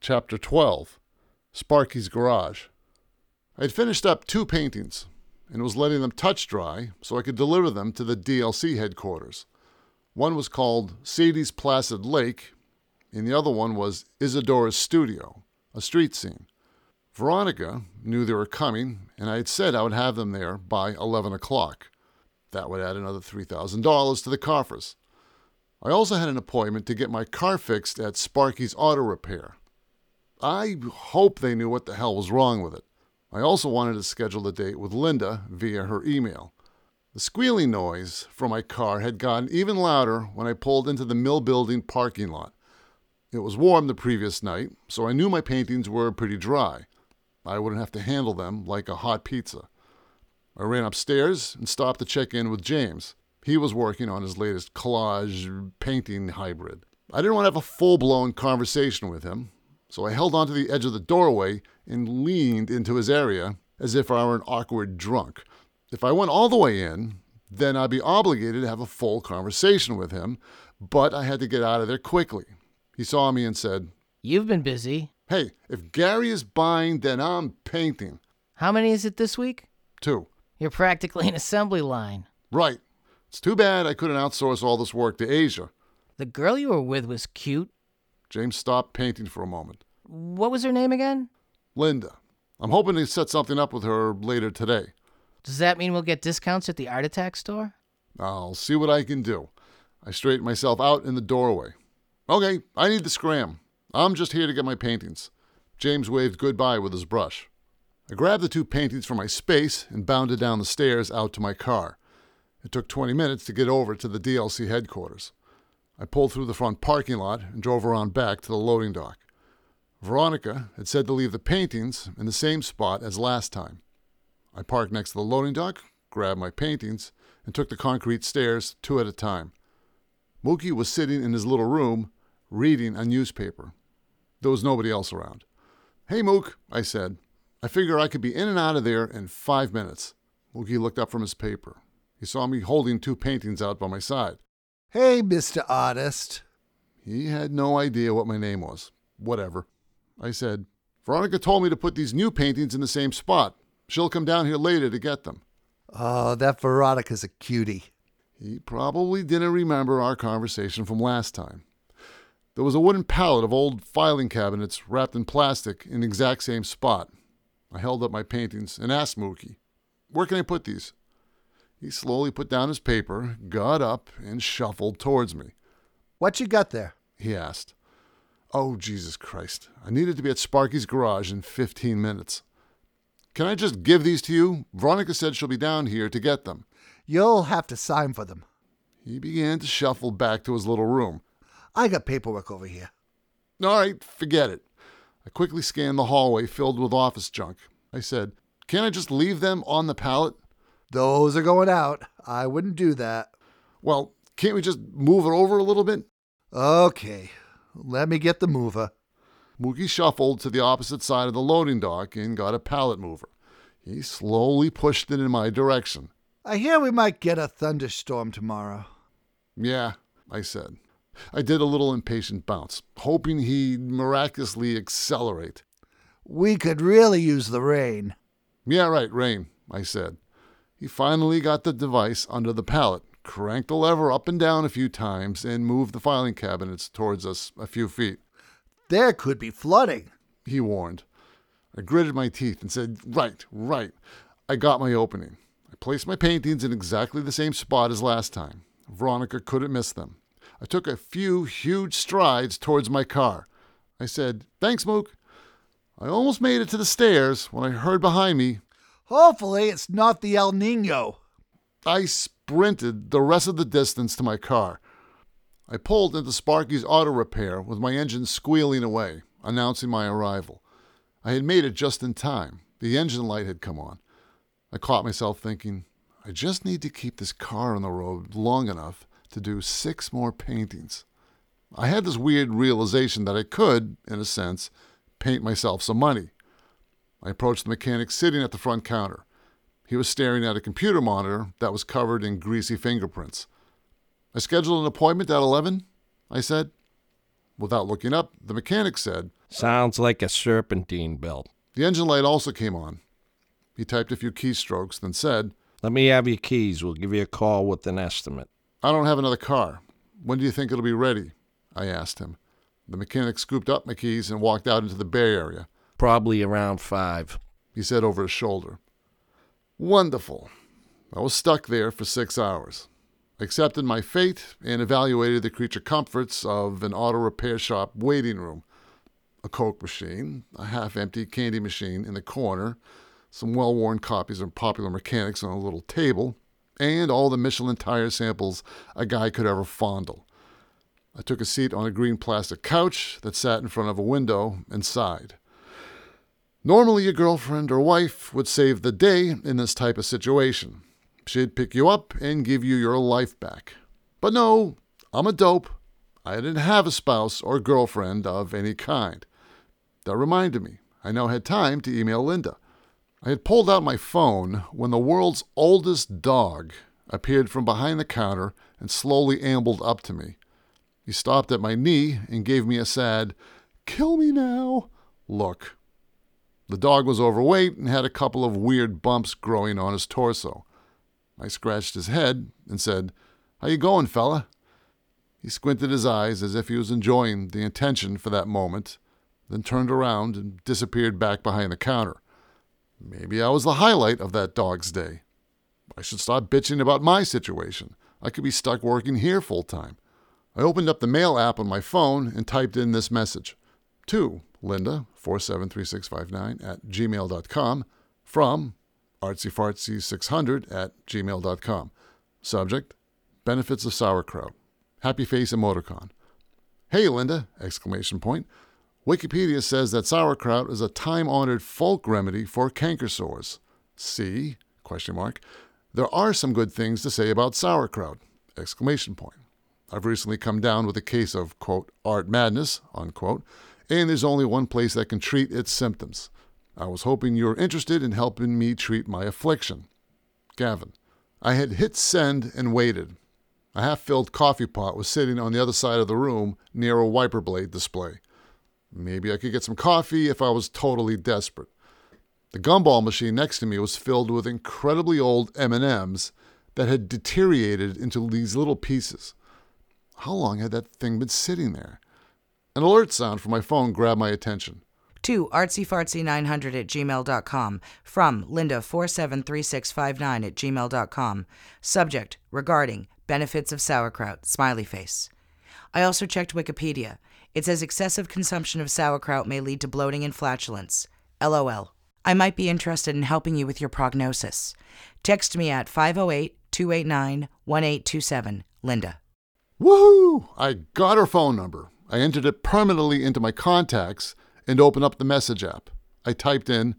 Chapter 12 Sparky's Garage. I had finished up two paintings and was letting them touch dry so I could deliver them to the DLC headquarters. One was called Sadie's Placid Lake, and the other one was Isadora's Studio, a street scene. Veronica knew they were coming, and I had said I would have them there by 11 o'clock. That would add another $3,000 to the coffers. I also had an appointment to get my car fixed at Sparky's Auto Repair. I hope they knew what the hell was wrong with it. I also wanted to schedule a date with Linda via her email. The squealing noise from my car had gotten even louder when I pulled into the mill building parking lot. It was warm the previous night, so I knew my paintings were pretty dry. I wouldn't have to handle them like a hot pizza. I ran upstairs and stopped to check in with James. He was working on his latest collage painting hybrid. I didn't want to have a full blown conversation with him, so I held onto the edge of the doorway and leaned into his area as if I were an awkward drunk. If I went all the way in, then I'd be obligated to have a full conversation with him, but I had to get out of there quickly. He saw me and said, You've been busy. Hey, if Gary is buying, then I'm painting. How many is it this week? Two. You're practically an assembly line. Right. It's too bad I couldn't outsource all this work to Asia. The girl you were with was cute. James stopped painting for a moment. What was her name again? Linda. I'm hoping to set something up with her later today. Does that mean we'll get discounts at the Art Attack store? I'll see what I can do. I straightened myself out in the doorway. Okay, I need the scram. I'm just here to get my paintings. James waved goodbye with his brush. I grabbed the two paintings from my space and bounded down the stairs out to my car. It took 20 minutes to get over to the DLC headquarters. I pulled through the front parking lot and drove around back to the loading dock. Veronica had said to leave the paintings in the same spot as last time. I parked next to the loading dock, grabbed my paintings, and took the concrete stairs two at a time. Mookie was sitting in his little room reading a newspaper. There was nobody else around. Hey, Mook, I said. I figure I could be in and out of there in five minutes. Mookie looked up from his paper. He saw me holding two paintings out by my side. Hey, Mr. Artist. He had no idea what my name was. Whatever. I said, Veronica told me to put these new paintings in the same spot. She'll come down here later to get them. Oh, that Veronica's a cutie. He probably didn't remember our conversation from last time. There was a wooden pallet of old filing cabinets wrapped in plastic in the exact same spot. I held up my paintings and asked Mookie, Where can I put these? He slowly put down his paper, got up, and shuffled towards me. What you got there? He asked. Oh, Jesus Christ. I needed to be at Sparky's garage in 15 minutes. Can I just give these to you? Veronica said she'll be down here to get them. You'll have to sign for them. He began to shuffle back to his little room. I got paperwork over here. All right, forget it. I quickly scanned the hallway filled with office junk. I said, Can't I just leave them on the pallet? Those are going out. I wouldn't do that. Well, can't we just move it over a little bit? Okay, let me get the mover. Mookie shuffled to the opposite side of the loading dock and got a pallet mover. He slowly pushed it in my direction. I hear we might get a thunderstorm tomorrow. Yeah, I said. I did a little impatient bounce, hoping he'd miraculously accelerate. We could really use the rain. Yeah, right, rain, I said. He finally got the device under the pallet, cranked the lever up and down a few times, and moved the filing cabinets towards us a few feet. There could be flooding, he warned. I gritted my teeth and said, Right, right. I got my opening. I placed my paintings in exactly the same spot as last time. Veronica couldn't miss them. I took a few huge strides towards my car. I said, Thanks, Mook. I almost made it to the stairs when I heard behind me. Hopefully, it's not the El Nino. I sprinted the rest of the distance to my car. I pulled into Sparky's auto repair with my engine squealing away, announcing my arrival. I had made it just in time. The engine light had come on. I caught myself thinking, I just need to keep this car on the road long enough to do six more paintings. I had this weird realization that I could, in a sense, paint myself some money. I approached the mechanic sitting at the front counter. He was staring at a computer monitor that was covered in greasy fingerprints. I scheduled an appointment at 11, I said. Without looking up, the mechanic said, Sounds like a serpentine belt. The engine light also came on. He typed a few keystrokes, then said, Let me have your keys. We'll give you a call with an estimate. I don't have another car. When do you think it'll be ready? I asked him. The mechanic scooped up my keys and walked out into the bay area. Probably around five. He said over his shoulder. Wonderful. I was stuck there for six hours. Accepted my fate and evaluated the creature comforts of an auto repair shop waiting room. A Coke machine, a half empty candy machine in the corner, some well worn copies of Popular Mechanics on a little table, and all the Michelin tire samples a guy could ever fondle. I took a seat on a green plastic couch that sat in front of a window and sighed. Normally, a girlfriend or wife would save the day in this type of situation. She'd pick you up and give you your life back. But no, I'm a dope. I didn't have a spouse or girlfriend of any kind. That reminded me, I now had time to email Linda. I had pulled out my phone when the world's oldest dog appeared from behind the counter and slowly ambled up to me. He stopped at my knee and gave me a sad, kill me now look. The dog was overweight and had a couple of weird bumps growing on his torso. I scratched his head and said, How you going, fella? He squinted his eyes as if he was enjoying the attention for that moment, then turned around and disappeared back behind the counter. Maybe I was the highlight of that dog's day. I should stop bitching about my situation. I could be stuck working here full time. I opened up the mail app on my phone and typed in this message to Linda, 473659 at gmail.com from artsyfartsy600 at gmail.com. Subject, benefits of sauerkraut. Happy face emoticon. Hey, Linda! Exclamation point. Wikipedia says that sauerkraut is a time-honored folk remedy for canker sores. See? Question mark. There are some good things to say about sauerkraut! Exclamation point. I've recently come down with a case of, quote, art madness, unquote, and there's only one place that can treat its symptoms. I was hoping you were interested in helping me treat my affliction. Gavin. I had hit send and waited. A half filled coffee pot was sitting on the other side of the room near a wiper blade display. Maybe I could get some coffee if I was totally desperate. The gumball machine next to me was filled with incredibly old M&Ms that had deteriorated into these little pieces. How long had that thing been sitting there? An alert sound from my phone grabbed my attention. to artsyfartsy900 at gmail.com from linda473659 at gmail.com. Subject regarding benefits of sauerkraut, smiley face. I also checked Wikipedia. It says excessive consumption of sauerkraut may lead to bloating and flatulence. LOL. I might be interested in helping you with your prognosis. Text me at 508 289 1827. Linda. Woohoo! I got her phone number. I entered it permanently into my contacts and opened up the message app. I typed in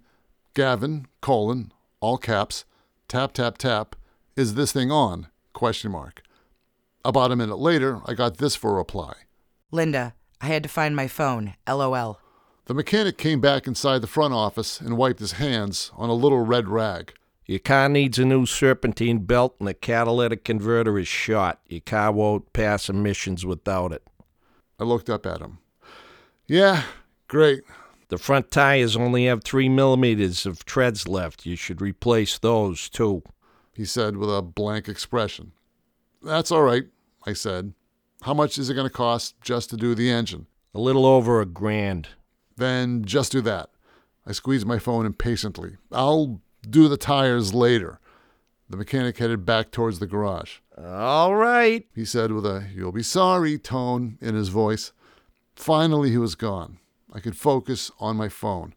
Gavin, colon, all caps, tap, tap, tap, is this thing on? Question mark. About a minute later, I got this for a reply. Linda. I had to find my phone. LOL. The mechanic came back inside the front office and wiped his hands on a little red rag. Your car needs a new serpentine belt and the catalytic converter is shot. Your car won't pass emissions without it. I looked up at him. Yeah, great. The front tires only have three millimeters of treads left. You should replace those too. He said with a blank expression. That's all right, I said. How much is it going to cost just to do the engine? A little over a grand. Then just do that. I squeezed my phone impatiently. I'll do the tires later. The mechanic headed back towards the garage. All right. He said with a you'll be sorry tone in his voice. Finally, he was gone. I could focus on my phone.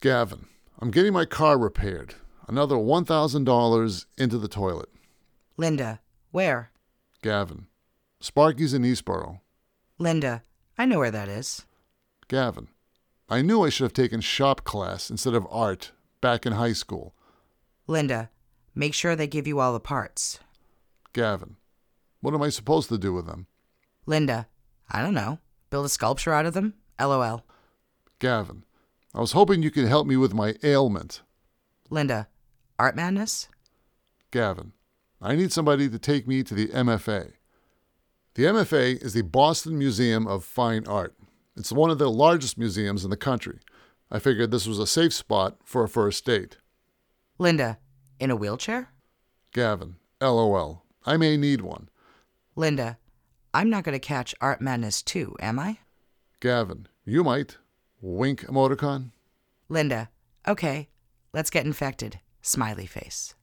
Gavin, I'm getting my car repaired. Another $1,000 into the toilet. Linda. Where? Gavin, Sparky's in Eastboro. Linda. I know where that is. Gavin, I knew I should have taken shop class instead of art back in high school. Linda. Make sure they give you all the parts. Gavin, what am I supposed to do with them? Linda. I don't know. Build a sculpture out of them? LOL. Gavin, I was hoping you could help me with my ailment. Linda. Art madness? Gavin, I need somebody to take me to the MFA. The MFA is the Boston Museum of Fine Art. It's one of the largest museums in the country. I figured this was a safe spot for a first date. Linda, in a wheelchair? Gavin, LOL. I may need one. Linda, I'm not going to catch Art Madness 2, am I? Gavin, you might. Wink emoticon. Linda, okay, let's get infected. Smiley face.